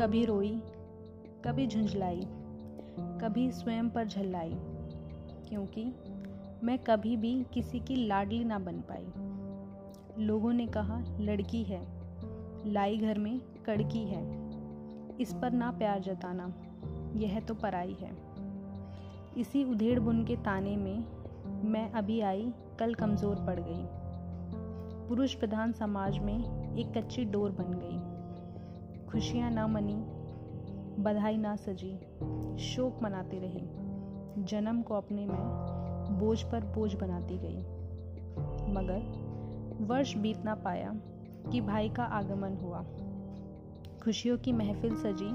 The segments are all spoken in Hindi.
कभी रोई, कभी झुंझलाई, कभी स्वयं पर झल्लाई, क्योंकि मैं कभी भी किसी की लाडली ना बन पाई। लोगों ने कहा, लड़की है, लाई घर में कड़की है, इस पर ना प्यार जताना, यह तो पराई है। इसी उधेड़ बुन के ताने में मैं अभी आई, कल कमज़ोर पड़ गई। पुरुष प्रधान समाज में एक कच्ची डोर बन गई। खुशियाँ ना मनी, बधाई ना सजी, शोक मनाते रहे। जन्म को अपने में बोझ पर बोझ बनाती गई। मगर वर्ष बीत ना पाया कि भाई का आगमन हुआ। खुशियों की महफिल सजी,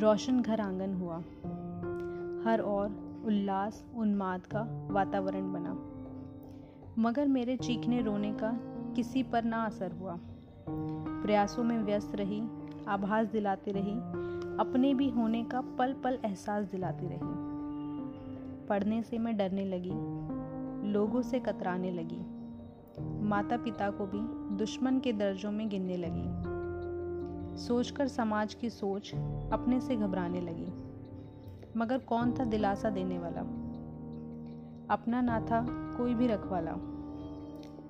रोशन घर आँगन हुआ। हर ओर उल्लास, उन्माद का वातावरण बना। मगर मेरे चीखने रोने का किसी पर ना असर हुआ। प्रयासों में व्यस्त रही आभास दिलाती रही, अपने भी होने का पल पल एहसास दिलाती रही। पढ़ने से मैं डरने लगी, लोगों से कतराने लगी माता पिता को भी दुश्मन के दर्जों में गिनने लगी। सोचकर समाज की सोच अपने से घबराने लगी, मगर कौन था दिलासा देने वाला? अपना ना था कोई भी रखवाला।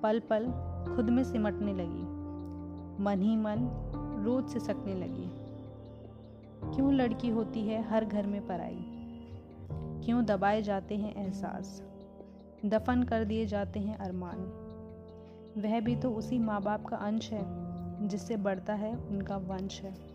पल पल खुद में सिमटने लगी, मन ही मन रोज से सकने लगी। क्यों लड़की होती है, हर घर में पराई? क्यों दबाए जाते हैं एहसास? दफन कर दिए जाते हैं अरमान। वह भी तो उसी माँ बाप का अंश है, जिससे बढ़ता है उनका वंश है।